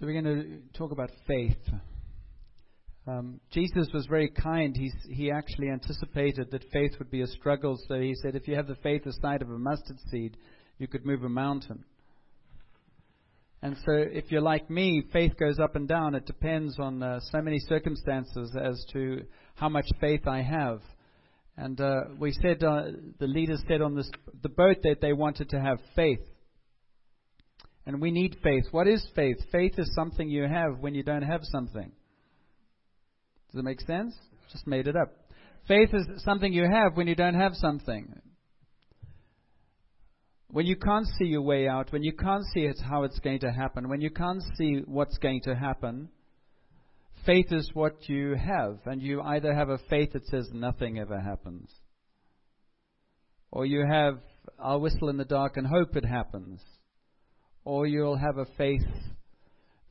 So we're going to talk about faith. Um, Jesus was very kind. He's, he actually anticipated that faith would be a struggle. So he said, if you have the faith the size of a mustard seed, you could move a mountain. And so, if you're like me, faith goes up and down. It depends on uh, so many circumstances as to how much faith I have. And uh, we said, uh, the leaders said on this, the boat that they wanted to have faith. And we need faith. What is faith? Faith is something you have when you don't have something. Does it make sense? Just made it up. Faith is something you have when you don't have something. When you can't see your way out, when you can't see it, how it's going to happen, when you can't see what's going to happen, faith is what you have. And you either have a faith that says nothing ever happens, or you have, I'll whistle in the dark and hope it happens, or you'll have a faith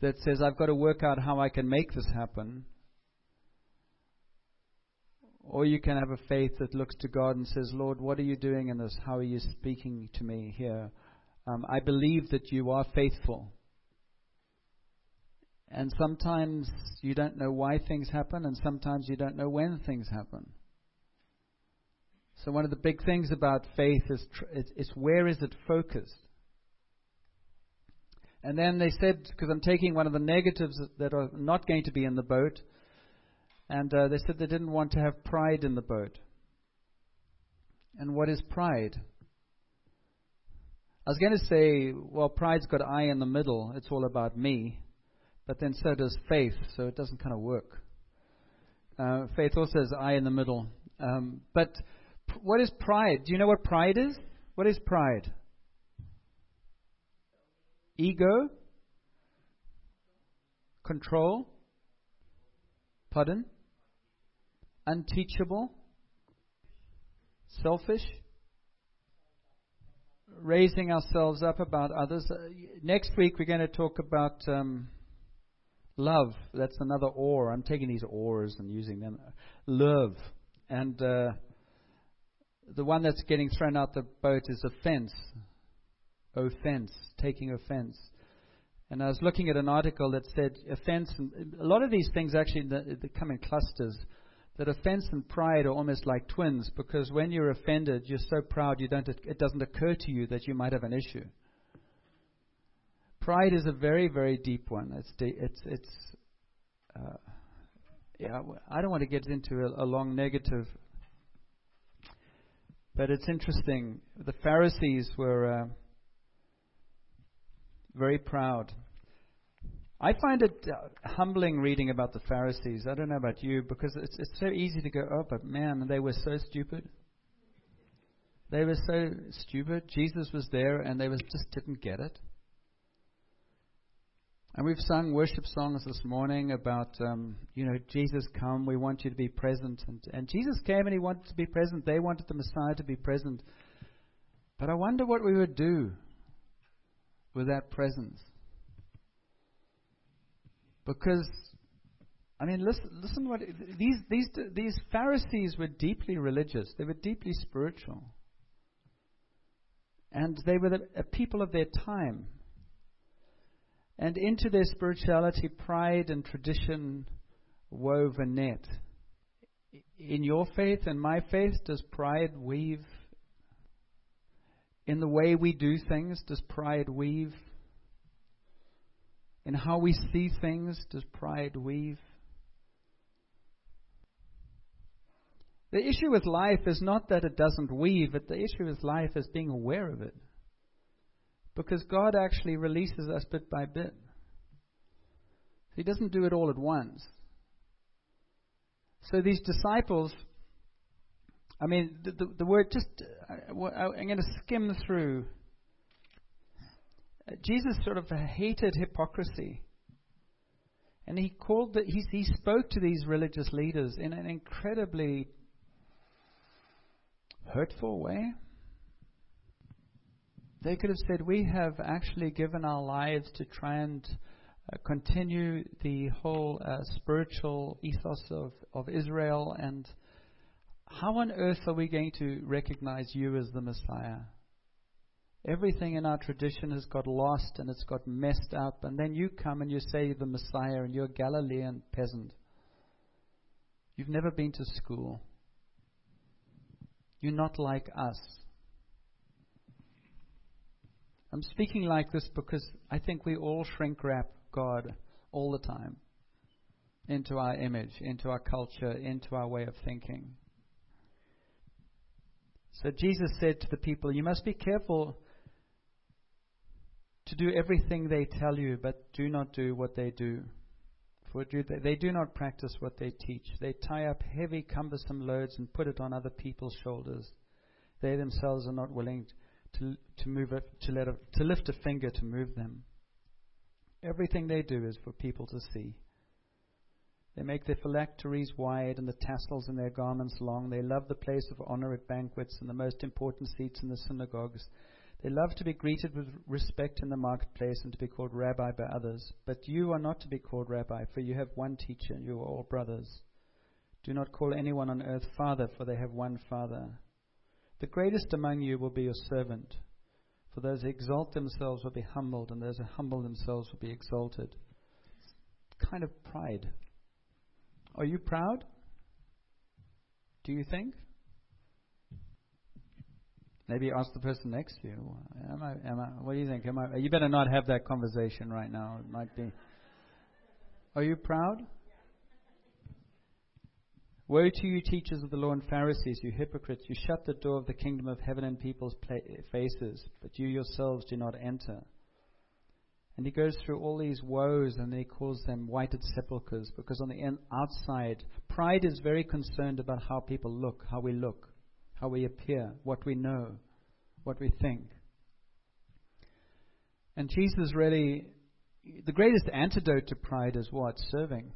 that says, I've got to work out how I can make this happen. Or you can have a faith that looks to God and says, Lord, what are you doing in this? How are you speaking to me here? Um, I believe that you are faithful. And sometimes you don't know why things happen, and sometimes you don't know when things happen. So, one of the big things about faith is, tr- it's where is it focused? And then they said, because I'm taking one of the negatives that are not going to be in the boat, and uh, they said they didn't want to have pride in the boat. And what is pride? I was going to say, well, pride's got I in the middle. It's all about me. But then so does faith, so it doesn't kind of work. Uh, faith also has I in the middle. Um, but p- what is pride? Do you know what pride is? What is pride? Ego? Control? Pardon? unteachable, selfish, raising ourselves up about others. Uh, next week we're going to talk about um, love. That's another oar. I'm taking these oars and using them. Love. And uh, the one that's getting thrown out the boat is offense. Offense, taking offense. And I was looking at an article that said offense, and a lot of these things actually they come in clusters that offense and pride are almost like twins because when you're offended, you're so proud you don't, it doesn't occur to you that you might have an issue. Pride is a very, very deep one. It's, de- it's, it's, uh, yeah, I don't want to get into a, a long negative, but it's interesting. The Pharisees were uh, very proud. I find it uh, humbling reading about the Pharisees. I don't know about you because it's it's so easy to go, oh, but man, they were so stupid. They were so stupid. Jesus was there, and they was just didn't get it. And we've sung worship songs this morning about, um, you know, Jesus come, we want you to be present. And, and Jesus came and he wanted to be present. They wanted the Messiah to be present. But I wonder what we would do with that presence. Because, I mean, listen, listen what these these these Pharisees were deeply religious. They were deeply spiritual, and they were the, a people of their time. And into their spirituality, pride and tradition wove a net. In your faith and my faith, does pride weave? In the way we do things, does pride weave? In how we see things, does pride weave? The issue with life is not that it doesn't weave, but the issue with life is being aware of it. Because God actually releases us bit by bit. He doesn't do it all at once. So these disciples, I mean, the, the, the word just, uh, I'm going to skim through Jesus sort of hated hypocrisy. And he called the, he, he spoke to these religious leaders in an incredibly hurtful way. They could have said, We have actually given our lives to try and uh, continue the whole uh, spiritual ethos of, of Israel, and how on earth are we going to recognize you as the Messiah? Everything in our tradition has got lost and it's got messed up. And then you come and you say the Messiah and you're a Galilean peasant. You've never been to school. You're not like us. I'm speaking like this because I think we all shrink wrap God all the time into our image, into our culture, into our way of thinking. So Jesus said to the people, You must be careful to do everything they tell you, but do not do what they do. For they do not practice what they teach. They tie up heavy, cumbersome loads and put it on other people's shoulders. They themselves are not willing to, to, move to, let to lift a finger to move them. Everything they do is for people to see. They make their phylacteries wide and the tassels in their garments long. They love the place of honor at banquets and the most important seats in the synagogues. They love to be greeted with respect in the marketplace and to be called rabbi by others. But you are not to be called rabbi, for you have one teacher, and you are all brothers. Do not call anyone on earth father, for they have one father. The greatest among you will be your servant. For those who exalt themselves will be humbled, and those who humble themselves will be exalted. Kind of pride. Are you proud? Do you think? Maybe ask the person next to you. Am I, am I, what do you think? Am I, you better not have that conversation right now. It might be. Are you proud? Woe to you, teachers of the law and Pharisees, you hypocrites! You shut the door of the kingdom of heaven in people's faces, but you yourselves do not enter. And he goes through all these woes and he calls them whited sepulchres because on the in- outside, pride is very concerned about how people look, how we look how we appear, what we know, what we think. And Jesus really, the greatest antidote to pride is what? Serving.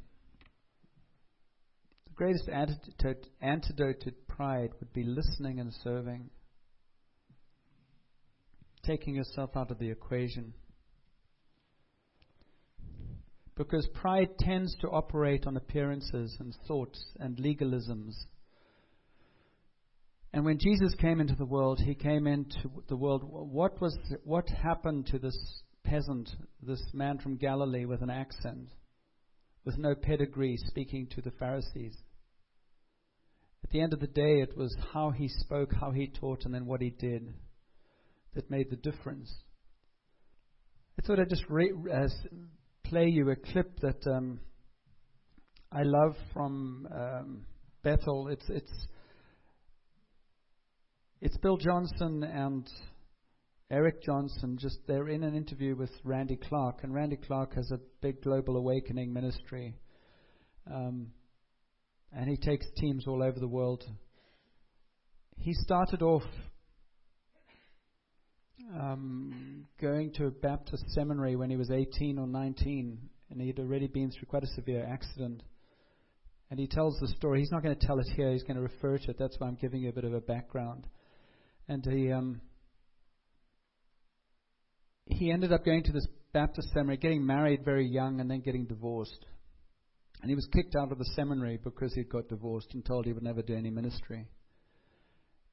The greatest antidote, antidote to pride would be listening and serving, taking yourself out of the equation. Because pride tends to operate on appearances and thoughts and legalisms and when Jesus came into the world, he came into the world. What was what happened to this peasant, this man from Galilee with an accent, with no pedigree, speaking to the Pharisees? At the end of the day, it was how he spoke, how he taught, and then what he did that made the difference. I thought I'd just re- uh, play you a clip that um, I love from um, Bethel. It's it's it's Bill Johnson and Eric Johnson. Just they're in an interview with Randy Clark, and Randy Clark has a big global awakening ministry, um, and he takes teams all over the world. He started off um, going to a Baptist seminary when he was 18 or 19, and he'd already been through quite a severe accident. And he tells the story. He's not going to tell it here. He's going to refer to it. That's why I'm giving you a bit of a background and he um, he ended up going to this Baptist seminary, getting married very young, and then getting divorced. And he was kicked out of the seminary because he'd got divorced and told he would never do any ministry.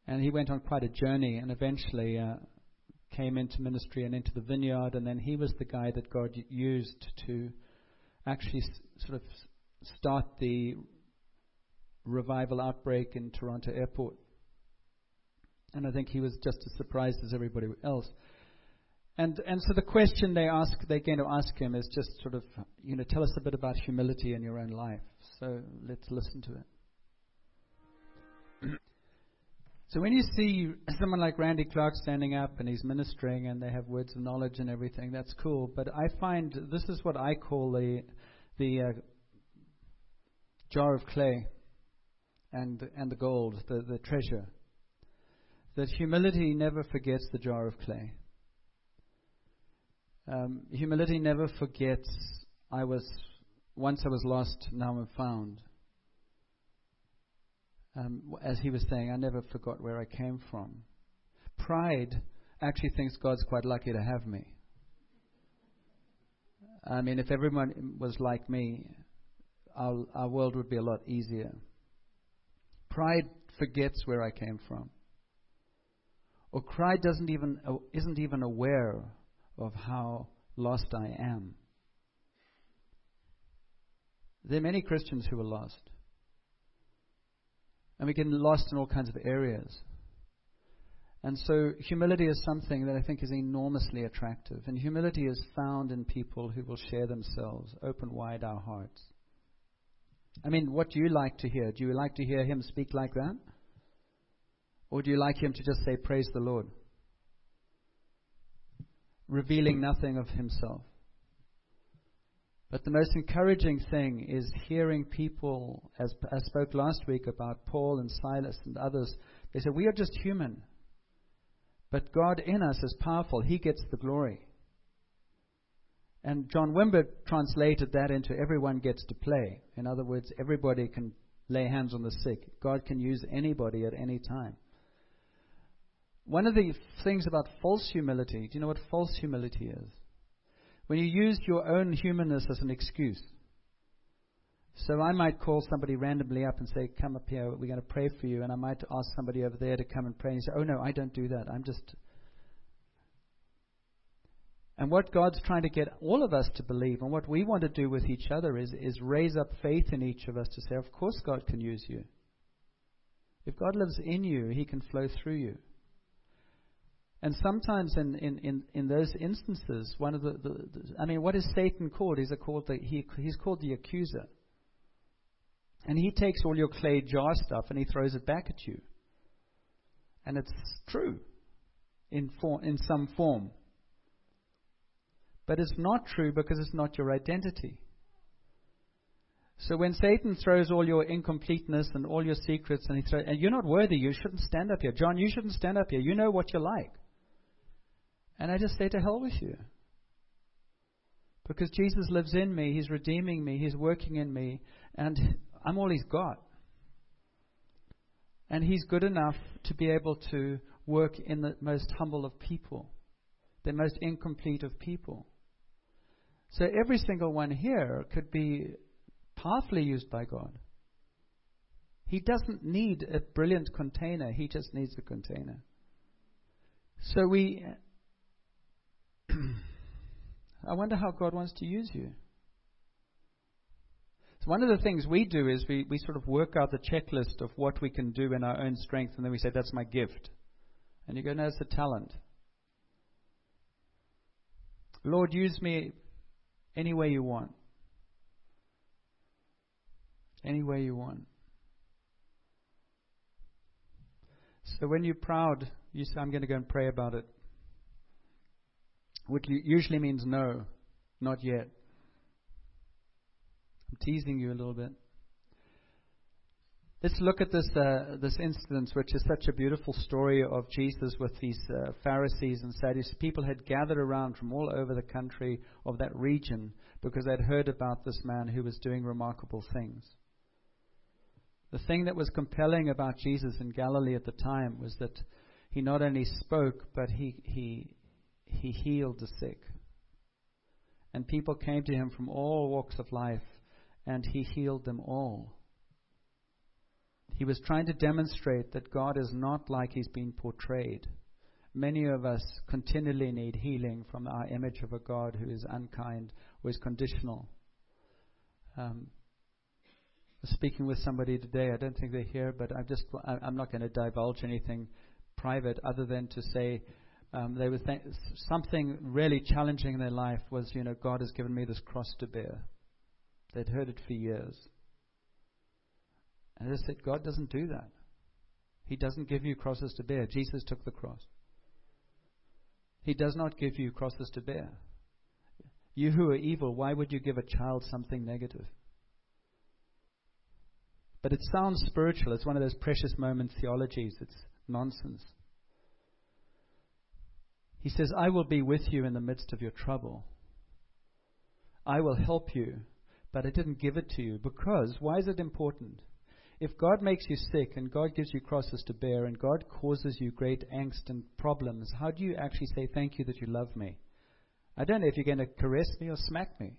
And he went on quite a journey, and eventually uh, came into ministry and into the vineyard. And then he was the guy that God used to actually sort of start the revival outbreak in Toronto Airport. And I think he was just as surprised as everybody else. And and so the question they ask they're going to ask him is just sort of you know tell us a bit about humility in your own life. So let's listen to it. So when you see someone like Randy Clark standing up and he's ministering and they have words of knowledge and everything, that's cool. But I find this is what I call the the uh, jar of clay and and the gold, the the treasure that humility never forgets the jar of clay. Um, humility never forgets I was once I was lost, now I'm found. Um, as he was saying, I never forgot where I came from. Pride actually thinks God's quite lucky to have me. I mean, if everyone was like me, our, our world would be a lot easier. Pride forgets where I came from or pride doesn't even, uh, isn't even aware of how lost I am. There are many Christians who are lost. And we get lost in all kinds of areas. And so humility is something that I think is enormously attractive. And humility is found in people who will share themselves, open wide our hearts. I mean, what do you like to hear? Do you like to hear him speak like that? Or do you like him to just say, Praise the Lord? Revealing nothing of himself. But the most encouraging thing is hearing people, as I spoke last week about Paul and Silas and others, they said, We are just human. But God in us is powerful. He gets the glory. And John Wimber translated that into everyone gets to play. In other words, everybody can lay hands on the sick. God can use anybody at any time. One of the things about false humility, do you know what false humility is? When you use your own humanness as an excuse. So I might call somebody randomly up and say, Come up here, we're going to pray for you. And I might ask somebody over there to come and pray. And say, Oh, no, I don't do that. I'm just. And what God's trying to get all of us to believe, and what we want to do with each other, is, is raise up faith in each of us to say, Of course, God can use you. If God lives in you, He can flow through you. And sometimes in, in, in, in those instances, one of the, the, the, I mean, what is Satan called? He's, called the, he, he's called the accuser. And he takes all your clay jar stuff and he throws it back at you. And it's true in, for, in some form. But it's not true because it's not your identity. So when Satan throws all your incompleteness and all your secrets and he throws, and you're not worthy, you shouldn't stand up here. John, you shouldn't stand up here. You know what you're like. And I just say to hell with you. Because Jesus lives in me, He's redeeming me, He's working in me, and I'm all He's got. And He's good enough to be able to work in the most humble of people, the most incomplete of people. So every single one here could be powerfully used by God. He doesn't need a brilliant container, He just needs a container. So we. I wonder how God wants to use you. So one of the things we do is we, we sort of work out the checklist of what we can do in our own strength, and then we say, that's my gift. And you go, no, it's a talent. Lord, use me any way you want. Any way you want. So when you're proud, you say, I'm going to go and pray about it. Which usually means no, not yet. I'm teasing you a little bit. Let's look at this uh, this instance, which is such a beautiful story of Jesus with these uh, Pharisees and Sadducees. People had gathered around from all over the country of that region because they'd heard about this man who was doing remarkable things. The thing that was compelling about Jesus in Galilee at the time was that he not only spoke, but he he he healed the sick. And people came to him from all walks of life and he healed them all. He was trying to demonstrate that God is not like he's been portrayed. Many of us continually need healing from our image of a God who is unkind or is conditional. Um, speaking with somebody today, I don't think they're here, but I'm just I'm not going to divulge anything private other than to say um, they were th- something really challenging in their life was you know God has given me this cross to bear. They'd heard it for years. And they said, God doesn't do that. He doesn't give you crosses to bear. Jesus took the cross. He does not give you crosses to bear. You who are evil, why would you give a child something negative? But it sounds spiritual. It's one of those precious moment theologies. It's nonsense. He says, I will be with you in the midst of your trouble. I will help you but I didn't give it to you. Because, why is it important? If God makes you sick and God gives you crosses to bear and God causes you great angst and problems, how do you actually say thank you that you love me? I don't know if you're going to caress me or smack me.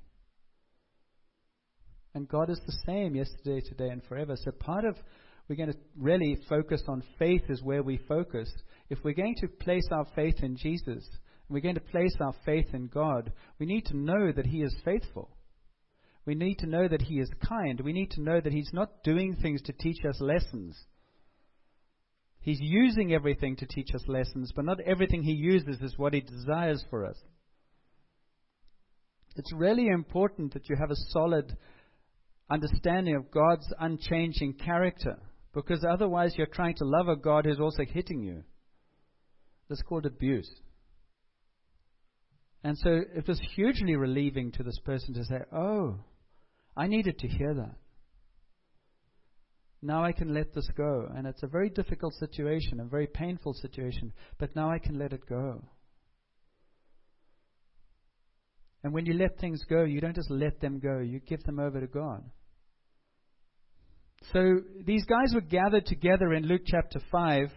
And God is the same yesterday, today, and forever. So part of we're going to really focus on faith is where we focus if we're going to place our faith in Jesus, we're going to place our faith in God, we need to know that He is faithful. We need to know that He is kind. We need to know that He's not doing things to teach us lessons. He's using everything to teach us lessons, but not everything He uses is what He desires for us. It's really important that you have a solid understanding of God's unchanging character, because otherwise you're trying to love a God who's also hitting you. That's called abuse. And so it was hugely relieving to this person to say, Oh, I needed to hear that. Now I can let this go. And it's a very difficult situation, a very painful situation, but now I can let it go. And when you let things go, you don't just let them go, you give them over to God. So these guys were gathered together in Luke chapter 5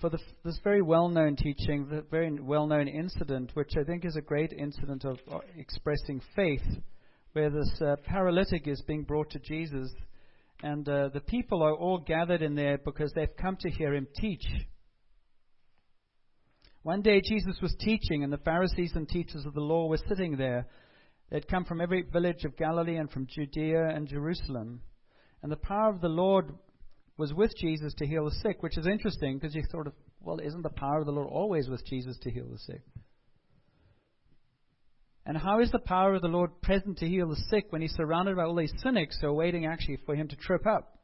for the, this very well known teaching, the very well known incident, which I think is a great incident of uh, expressing faith, where this uh, paralytic is being brought to Jesus, and uh, the people are all gathered in there because they've come to hear him teach. One day Jesus was teaching, and the Pharisees and teachers of the law were sitting there. They'd come from every village of Galilee and from Judea and Jerusalem. And the power of the Lord was with Jesus to heal the sick, which is interesting because you sort of, well, isn't the power of the Lord always with Jesus to heal the sick? And how is the power of the Lord present to heal the sick when he's surrounded by all these cynics who are waiting actually for him to trip up?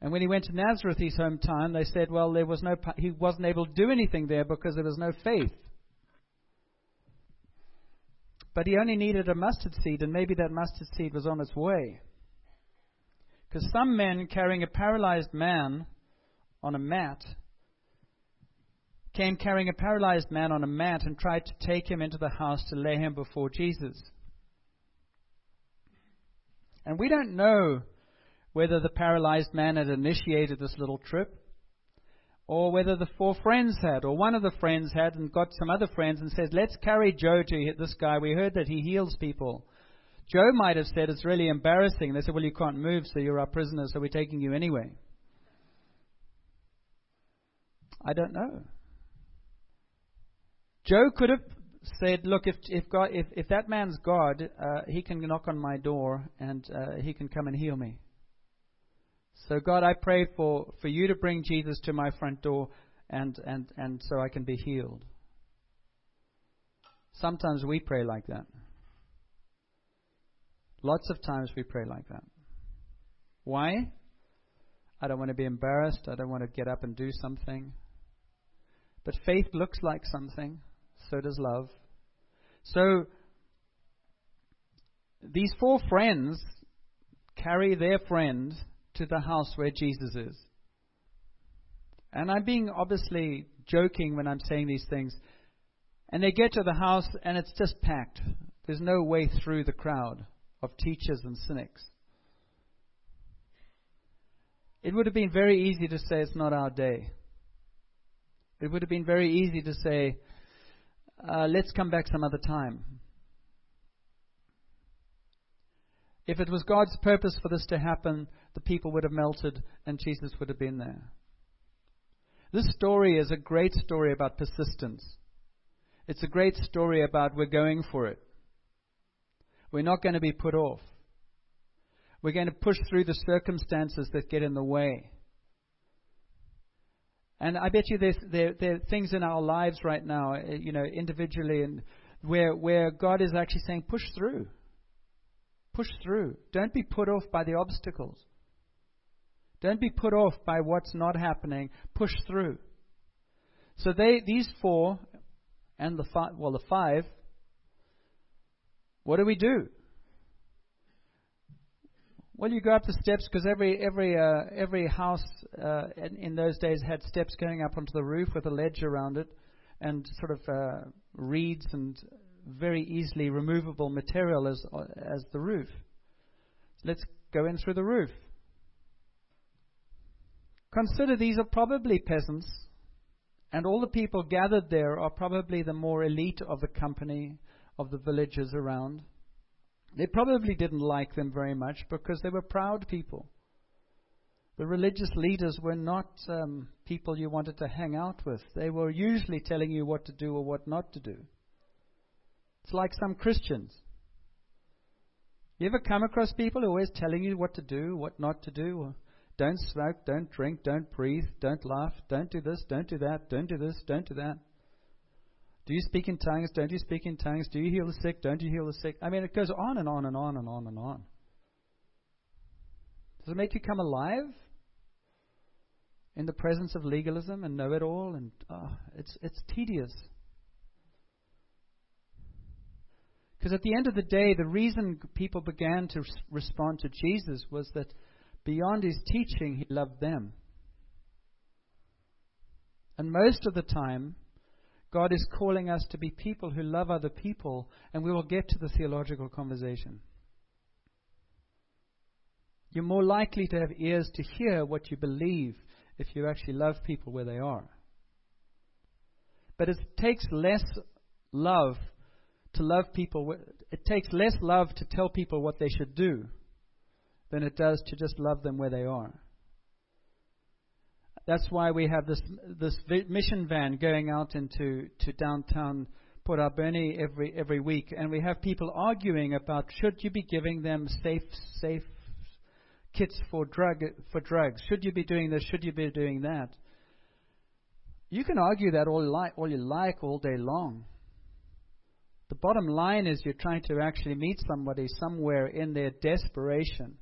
And when he went to Nazareth, his hometown, they said, well, there was no, he wasn't able to do anything there because there was no faith. But he only needed a mustard seed, and maybe that mustard seed was on its way. Because some men carrying a paralyzed man on a mat came carrying a paralyzed man on a mat and tried to take him into the house to lay him before Jesus. And we don't know whether the paralyzed man had initiated this little trip or whether the four friends had, or one of the friends had and got some other friends and says, Let's carry Joe to this guy. We heard that he heals people. Joe might have said, It's really embarrassing. They said, Well, you can't move, so you're our prisoner, so we're taking you anyway. I don't know. Joe could have said, Look, if, if, God, if, if that man's God, uh, he can knock on my door and uh, he can come and heal me. So, God, I pray for, for you to bring Jesus to my front door and, and, and so I can be healed. Sometimes we pray like that. Lots of times we pray like that. Why? I don't want to be embarrassed. I don't want to get up and do something. But faith looks like something. So does love. So these four friends carry their friend to the house where Jesus is. And I'm being obviously joking when I'm saying these things. And they get to the house and it's just packed. There's no way through the crowd of teachers and cynics. It would have been very easy to say it's not our day. It would have been very easy to say, uh, let's come back some other time. If it was God's purpose for this to happen, the people would have melted and Jesus would have been there. This story is a great story about persistence. It's a great story about we're going for it. We're not going to be put off. We're going to push through the circumstances that get in the way. And I bet you there's, there, there are things in our lives right now, uh, you know, individually, and where, where God is actually saying, push through. Push through. Don't be put off by the obstacles. Don't be put off by what's not happening. Push through. So they, these four, and the five, well, the five, what do we do? Well, you go up the steps because every every uh, every house uh, in, in, those days had steps going up onto the roof with a ledge around it, and sort of uh, reeds and very easily removable material as as the roof. Let's go in through the roof. Consider these are probably peasants, and all the people gathered there are probably the more elite of the company of the villagers around. They probably didn't like them very much because they were proud people. The religious leaders were not um, people you wanted to hang out with. They were usually telling you what to do or what not to do. It's like some Christians. You ever come across people who are always telling you what to do, what not to do? Don't smoke, don't drink, don't breathe, don't laugh, don't do this, don't do that, don't do this, don't do that. Do you speak in tongues? Don't you speak in tongues? Do you heal the sick? Don't you heal the sick? I mean, it goes on and on and on and on and on. Does it make you come alive in the presence of legalism and know it all? And oh, it's it's tedious. Because at the end of the day, the reason people began to respond to Jesus was that beyond his teaching, he loved them. And most of the time, God is calling us to be people who love other people, and we will get to the theological conversation. You're more likely to have ears to hear what you believe if you actually love people where they are. But it takes less love to love people. It takes less love to tell people what they should do than it does to just love them where they are. That's why we have this this mission van going out into to downtown Port Alberni every every week, and we have people arguing about should you be giving them safe safe kits for drug for drugs? Should you be doing this? Should you be doing that? You can argue that all like all you like all day long. The bottom line is you're trying to actually meet somebody somewhere in their desperation,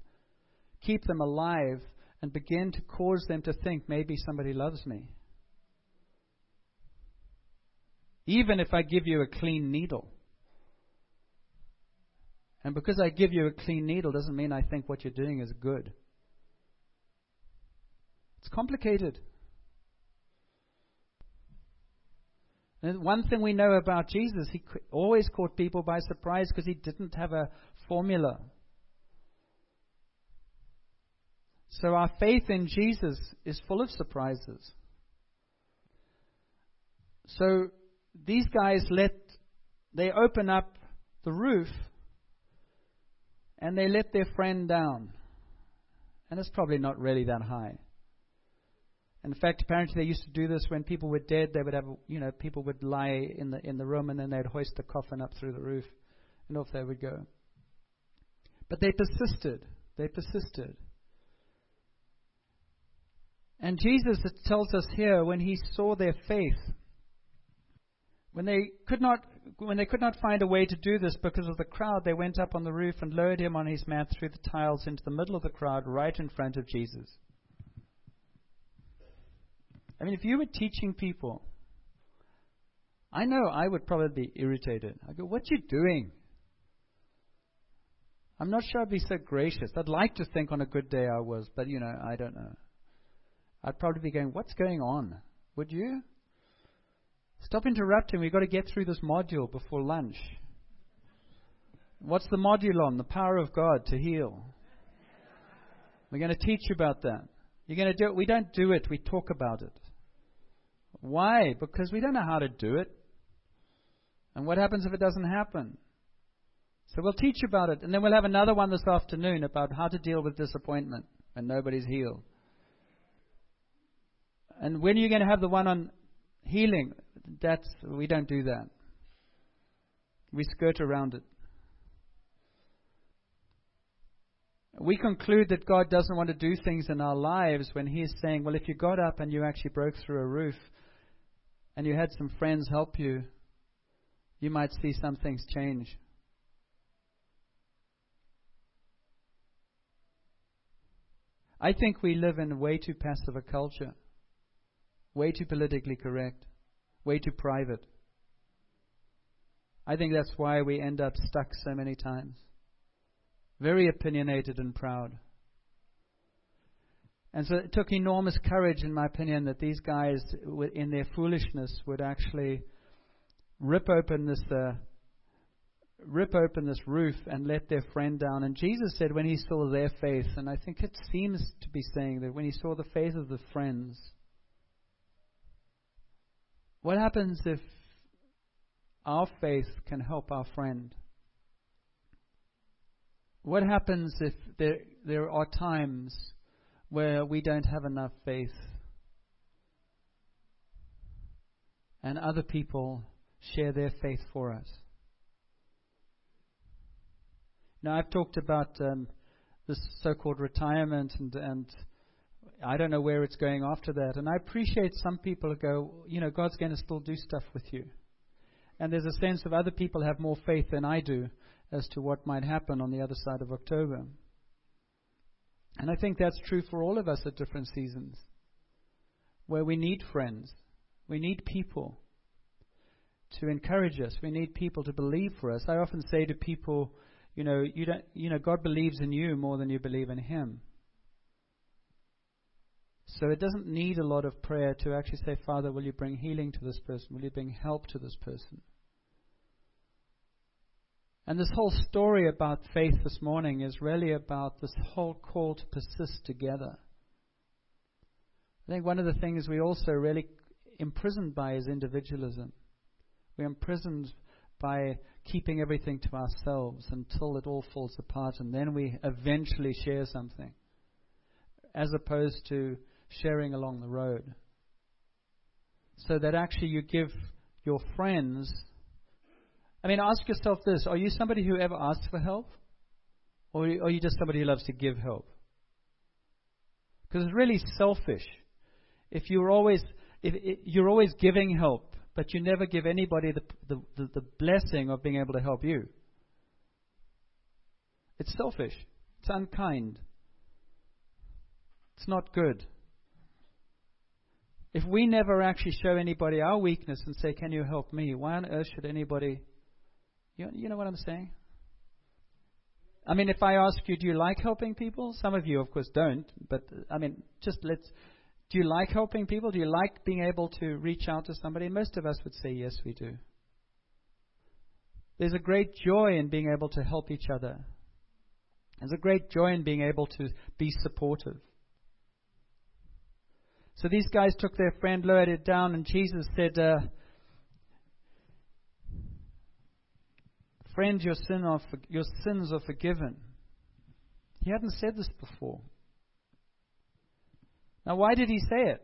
keep them alive, and begin to cause them to think maybe somebody loves me. Even if I give you a clean needle. And because I give you a clean needle doesn't mean I think what you're doing is good. It's complicated. And one thing we know about Jesus, he always caught people by surprise because he didn't have a formula. So our faith in Jesus is full of surprises. So these guys let, they open up the roof and they let their friend down. And it's probably not really that high. In fact, apparently they used to do this when people were dead. They would have, you know, people would lie in the in the room, and then they'd hoist the coffin up through the roof, and off they would go. But they persisted. They persisted. And Jesus tells us here when he saw their faith, when they could not when they could not find a way to do this because of the crowd, they went up on the roof and lowered him on his mat through the tiles into the middle of the crowd, right in front of Jesus. I mean, if you were teaching people, I know I would probably be irritated. I go, "What you doing?" I'm not sure I'd be so gracious. I'd like to think on a good day I was, but you know, I don't know. I'd probably be going, What's going on? Would you? Stop interrupting. We've got to get through this module before lunch. What's the module on? The power of God to heal. We're going to teach you about that. You're going to do it. We don't do it, we talk about it. Why? Because we don't know how to do it. And what happens if it doesn't happen? So we'll teach you about it. And then we'll have another one this afternoon about how to deal with disappointment when nobody's healed. And when are you going to have the one on healing? That's we don't do that. We skirt around it. We conclude that God doesn't want to do things in our lives when He is saying, well, if you got up and you actually broke through a roof and you had some friends help you, you might see some things change. I think we live in way too passive a culture way too politically correct, way too private. I think that's why we end up stuck so many times. Very opinionated and proud. And so it took enormous courage, in my opinion, that these guys, in their foolishness, would actually rip open this, uh, rip open this roof and let their friend down. And Jesus said, when he saw their faith, and I think it seems to be saying that when he saw the faith of the friends, what happens if our faith can help our friend? What happens if there, there are times where we don't have enough faith. And other people share their faith for us. Now, I've talked about um, this so called retirement, and, and I don't know where it's going after that. And I appreciate some people go, you know, God's going to still do stuff with you. And there's a sense of other people have more faith than I do as to what might happen on the other side of October. And I think that's true for all of us at different seasons, where we need friends, we need people to encourage us, we need people to believe for us. I often say to people, you know, you don't, you know, God believes in you more than you believe in Him. So it doesn't need a lot of prayer to actually say, Father, will you bring healing to this person? Will you bring help to this person? And this whole story about faith this morning is really about this whole call to persist together. I think one of the things we also really imprisoned by is individualism. We're imprisoned by keeping everything to ourselves until it all falls apart and then we eventually share something, as opposed to sharing along the road. So that actually you give your friends I mean, ask yourself this Are you somebody who ever asks for help? Or are you just somebody who loves to give help? Because it's really selfish. If you're always, if you're always giving help, but you never give anybody the, the, the, the blessing of being able to help you, it's selfish. It's unkind. It's not good. If we never actually show anybody our weakness and say, Can you help me? Why on earth should anybody you, you know what I'm saying? I mean, if I ask you, do you like helping people? Some of you, of course, don't. But I mean, just let's. Do you like helping people? Do you like being able to reach out to somebody? Most of us would say yes, we do. There's a great joy in being able to help each other. There's a great joy in being able to be supportive. So these guys took their friend, lowered it down, and Jesus said, uh, Friend, your, sin are, your sins are forgiven. He hadn't said this before. Now, why did he say it?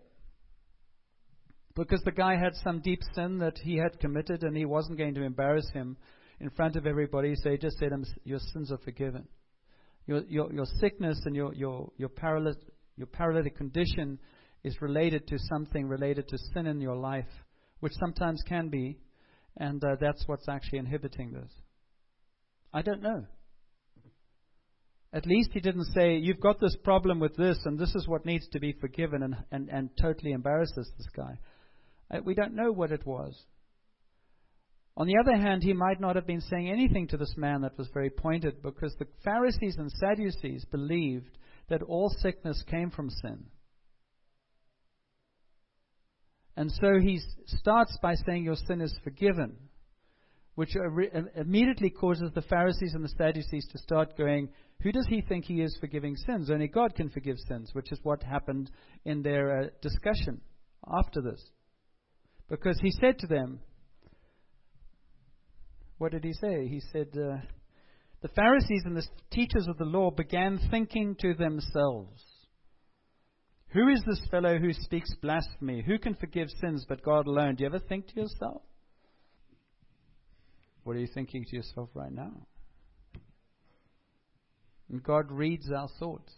Because the guy had some deep sin that he had committed and he wasn't going to embarrass him in front of everybody, so he just said, Your sins are forgiven. Your, your, your sickness and your, your, your, paralytic, your paralytic condition is related to something related to sin in your life, which sometimes can be, and uh, that's what's actually inhibiting this. I don't know. At least he didn't say, You've got this problem with this, and this is what needs to be forgiven, and, and, and totally embarrasses this guy. Uh, we don't know what it was. On the other hand, he might not have been saying anything to this man that was very pointed because the Pharisees and Sadducees believed that all sickness came from sin. And so he starts by saying, Your sin is forgiven which immediately causes the Pharisees and the Sadducees to start going, Who does he think he is forgiving sins? Only God can forgive sins, which is what happened in their uh, discussion after this. Because he said to them, What did he say? He said, uh, The Pharisees and the teachers of the law began thinking to themselves, Who is this fellow who speaks blasphemy? Who can forgive sins but God alone? Do you ever think to yourself? What are you thinking to yourself right now? And God reads our thoughts.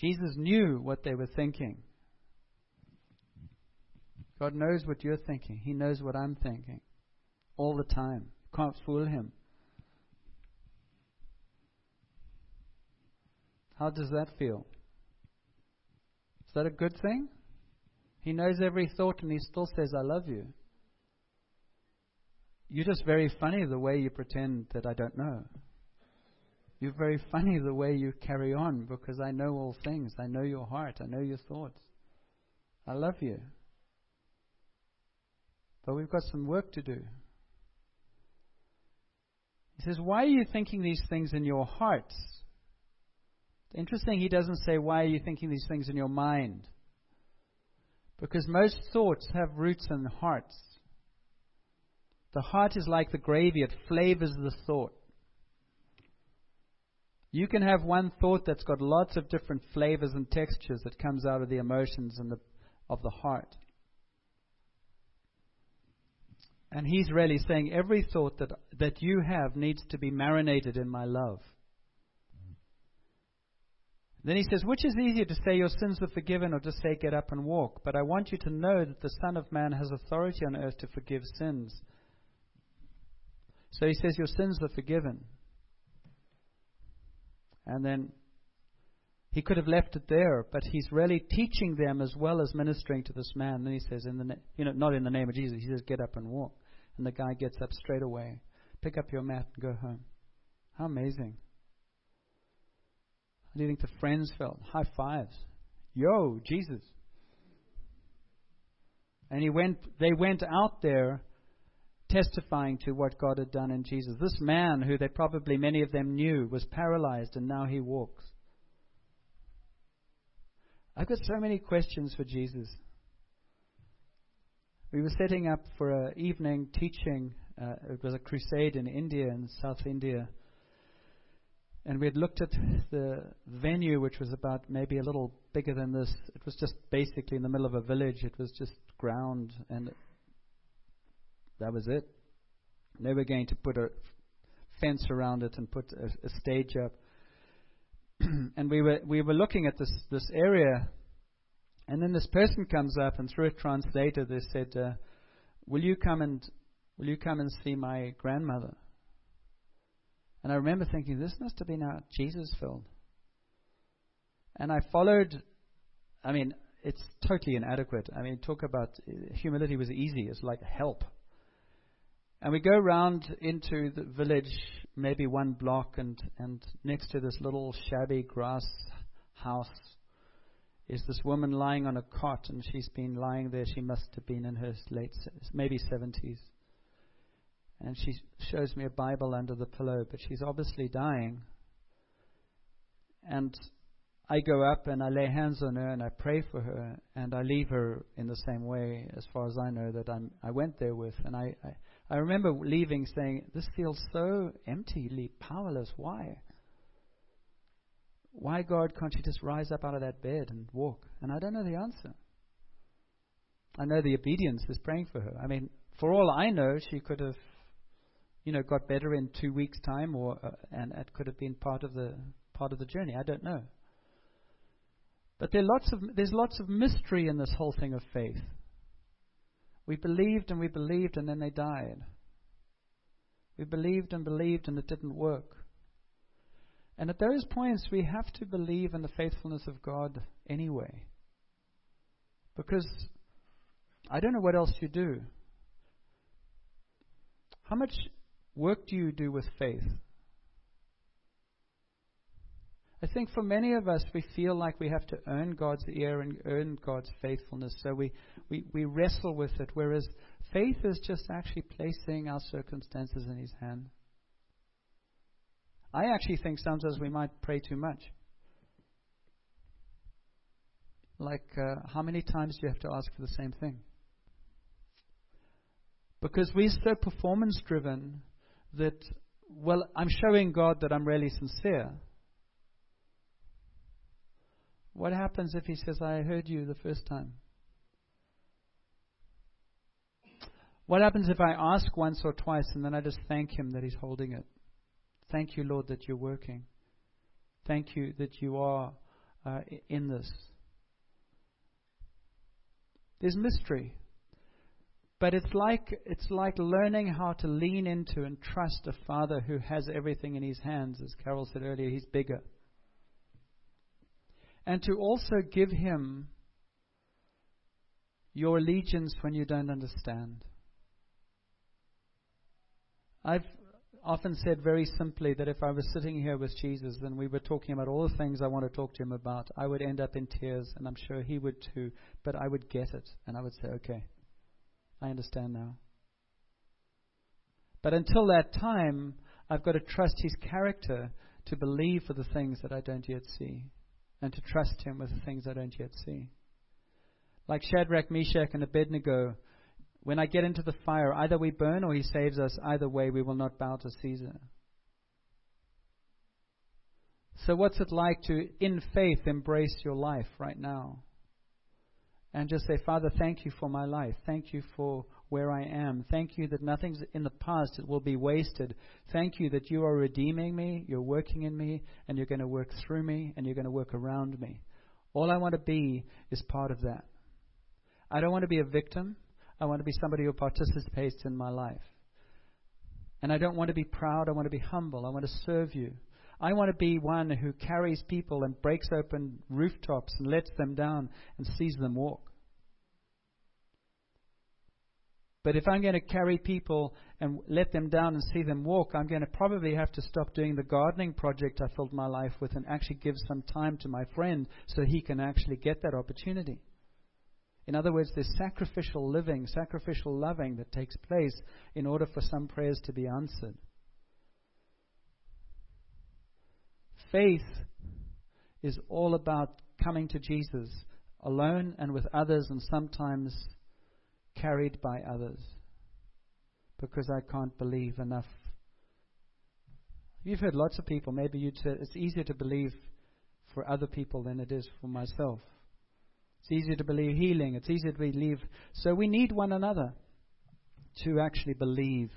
Jesus knew what they were thinking. God knows what you're thinking. He knows what I'm thinking all the time. Can't fool him. How does that feel? That a good thing? He knows every thought and he still says, I love you. You're just very funny the way you pretend that I don't know. You're very funny the way you carry on because I know all things. I know your heart. I know your thoughts. I love you. But we've got some work to do. He says, Why are you thinking these things in your hearts? Interesting, he doesn't say, Why are you thinking these things in your mind? Because most thoughts have roots in hearts. The heart is like the gravy, it flavors the thought. You can have one thought that's got lots of different flavors and textures that comes out of the emotions and the, of the heart. And he's really saying every thought that, that you have needs to be marinated in my love. Then he says, Which is easier to say your sins are forgiven or to say get up and walk? But I want you to know that the Son of Man has authority on earth to forgive sins. So he says, Your sins are forgiven. And then he could have left it there, but he's really teaching them as well as ministering to this man. Then he says, in the na- you know, not in the name of Jesus. He says, "Get up and walk." And the guy gets up straight away. Pick up your mat and go home. How amazing! Think the friends felt? High fives. Yo, Jesus. And he went. They went out there testifying to what God had done in Jesus. This man, who they probably many of them knew, was paralyzed and now he walks. I've got so many questions for Jesus. We were setting up for an evening teaching. Uh, it was a crusade in India, in South India. And we had looked at the venue, which was about maybe a little bigger than this. It was just basically in the middle of a village. It was just ground, and that was it. They were going to put a fence around it and put a, a stage up. and we were we were looking at this this area, and then this person comes up and through a translator they said, uh, "Will you come and will you come and see my grandmother?" And I remember thinking, this must have been our Jesus filled. And I followed. I mean, it's totally inadequate. I mean, talk about humility was easy. It's like help. And we go round into the village, maybe one block, and, and next to this little shabby grass house is this woman lying on a cot, and she's been lying there. She must have been in her late, maybe 70s. And she shows me a Bible under the pillow, but she's obviously dying. And I go up and I lay hands on her and I pray for her, and I leave her in the same way, as far as I know, that I'm, I went there with. And I, I I remember leaving saying, This feels so emptily powerless. Why? Why, God, can't you just rise up out of that bed and walk? And I don't know the answer. I know the obedience is praying for her. I mean, for all I know, she could have, you know, got better in two weeks' time, or uh, and it could have been part of the part of the journey. I don't know. But there lots of, there's lots of mystery in this whole thing of faith. We believed and we believed and then they died. We believed and believed and it didn't work. And at those points, we have to believe in the faithfulness of God anyway. Because I don't know what else you do. How much work do you do with faith? I think for many of us, we feel like we have to earn God's ear and earn God's faithfulness. So we, we, we wrestle with it, whereas faith is just actually placing our circumstances in His hand. I actually think sometimes we might pray too much. Like, uh, how many times do you have to ask for the same thing? Because we're so performance driven that, well, I'm showing God that I'm really sincere. What happens if he says, I heard you the first time? What happens if I ask once or twice and then I just thank him that he's holding it? Thank you, Lord, that you're working. Thank you that you are uh, in this. There's mystery. But it's like it's like learning how to lean into and trust a father who has everything in his hands. As Carol said earlier, he's bigger and to also give Him your allegiance when you don't understand. I've often said very simply that if I was sitting here with Jesus and we were talking about all the things I want to talk to him about, I would end up in tears, and I'm sure he would too. But I would get it, and I would say, okay, I understand now. But until that time, I've got to trust his character to believe for the things that I don't yet see and to trust Him with the things I don't yet see. Like Shadrach, Meshach, and Abednego, when I get into the fire, either we burn or He saves us. Either way, we will not bow to Caesar. So, what's it like to, in faith, embrace your life right now? And just say, Father, thank you for my life. Thank you for where I am. Thank you that nothing's in the past that will be wasted. Thank you that you are redeeming me, you're working in me, and you're going to work through me, and you're going to work around me. All I want to be is part of that. I don't want to be a victim. I want to be somebody who participates in my life. And I don't want to be proud. I want to be humble. I want to serve you. I want to be one who carries people and breaks open rooftops and lets them down and sees them walk. But if I'm going to carry people and let them down and see them walk, I'm going to probably have to stop doing the gardening project I filled my life with and actually give some time to my friend so he can actually get that opportunity. In other words, there's sacrificial living, sacrificial loving that takes place in order for some prayers to be answered. Faith is all about coming to Jesus alone and with others and sometimes carried by others because I can't believe enough. You've heard lots of people, maybe you'd say it's easier to believe for other people than it is for myself. It's easier to believe healing, it's easier to believe. So we need one another to actually believe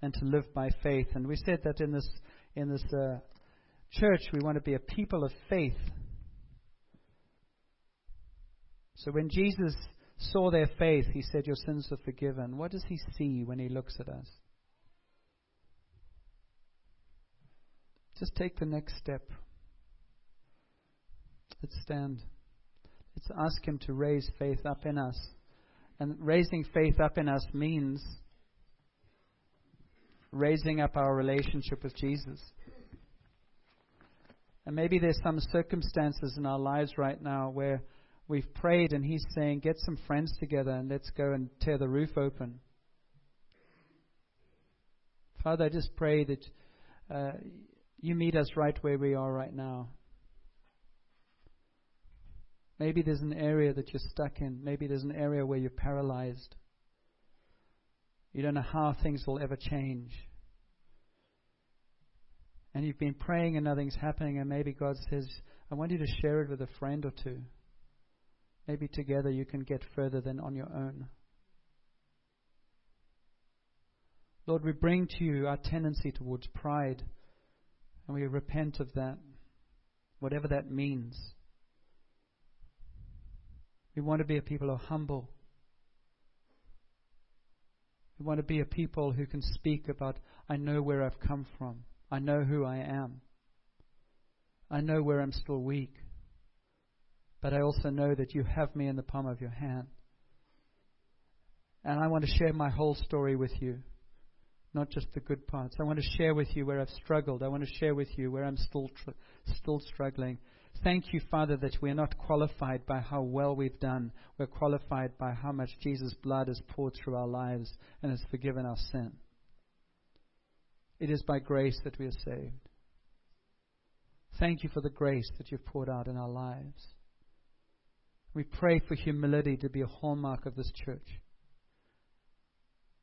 and to live by faith. And we said that in this, in this uh, church, we want to be a people of faith. So when Jesus saw their faith, he said, Your sins are forgiven. What does he see when he looks at us? Just take the next step. Let's stand. Let's ask him to raise faith up in us. And raising faith up in us means raising up our relationship with Jesus. And maybe there's some circumstances in our lives right now where We've prayed, and He's saying, Get some friends together and let's go and tear the roof open. Father, I just pray that uh, you meet us right where we are right now. Maybe there's an area that you're stuck in. Maybe there's an area where you're paralyzed. You don't know how things will ever change. And you've been praying and nothing's happening, and maybe God says, I want you to share it with a friend or two. Maybe together you can get further than on your own. Lord, we bring to you our tendency towards pride, and we repent of that, whatever that means. We want to be a people who are humble. We want to be a people who can speak about, I know where I've come from. I know who I am. I know where I'm still weak but I also know that you have me in the palm of your hand. And I want to share my whole story with you, not just the good parts. I want to share with you where I've struggled. I want to share with you where I'm still tr- still struggling. Thank you, Father, that we're not qualified by how well we've done. We're qualified by how much Jesus' blood has poured through our lives and has forgiven our sin. It is by grace that we are saved. Thank you for the grace that you've poured out in our lives. We pray for humility to be a hallmark of this church.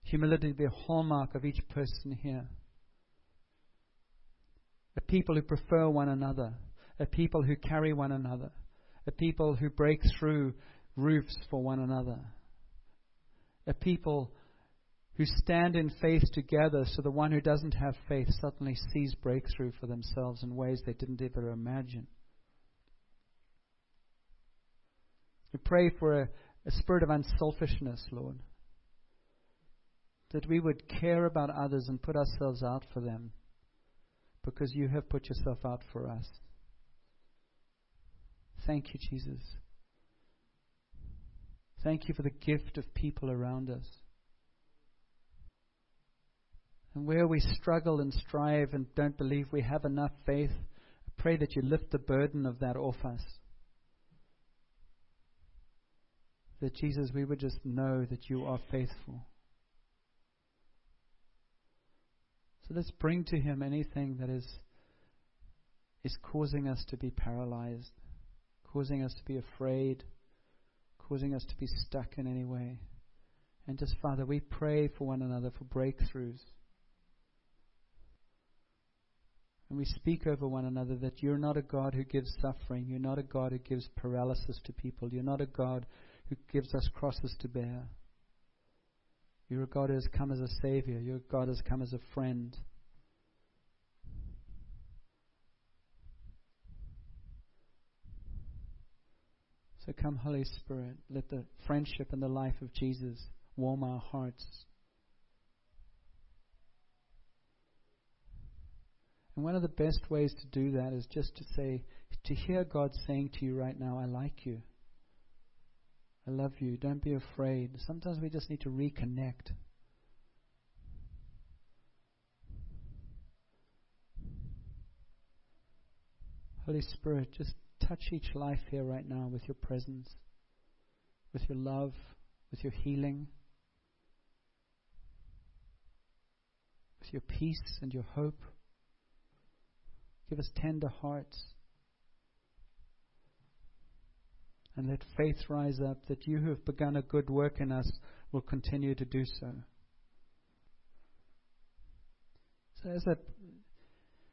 Humility to be a hallmark of each person here. A people who prefer one another, a people who carry one another, a people who break through roofs for one another, a people who stand in faith together so the one who doesn't have faith suddenly sees breakthrough for themselves in ways they didn't ever imagine. We pray for a, a spirit of unselfishness, Lord. That we would care about others and put ourselves out for them because you have put yourself out for us. Thank you, Jesus. Thank you for the gift of people around us. And where we struggle and strive and don't believe we have enough faith, I pray that you lift the burden of that off us. that Jesus, we would just know that you are faithful. So let's bring to Him anything that is, is causing us to be paralyzed, causing us to be afraid, causing us to be stuck in any way. And just, Father, we pray for one another for breakthroughs. And we speak over one another that you're not a God who gives suffering. You're not a God who gives paralysis to people. You're not a God who gives us crosses to bear. You're a God who has come as a Savior. You're a God who has come as a friend. So come, Holy Spirit, let the friendship and the life of Jesus warm our hearts. And one of the best ways to do that is just to say, to hear God saying to you right now, I like you. I love you. Don't be afraid. Sometimes we just need to reconnect. Holy Spirit, just touch each life here right now with your presence, with your love, with your healing, with your peace and your hope. Give us tender hearts. And let faith rise up that you who have begun a good work in us will continue to do so. So, as that